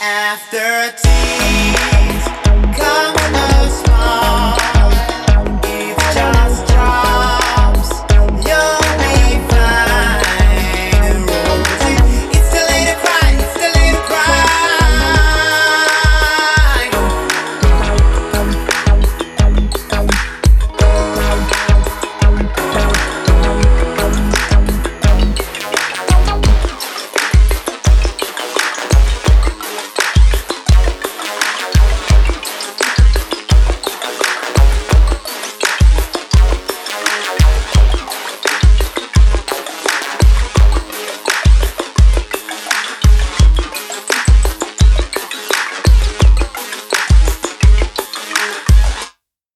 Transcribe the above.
After tea.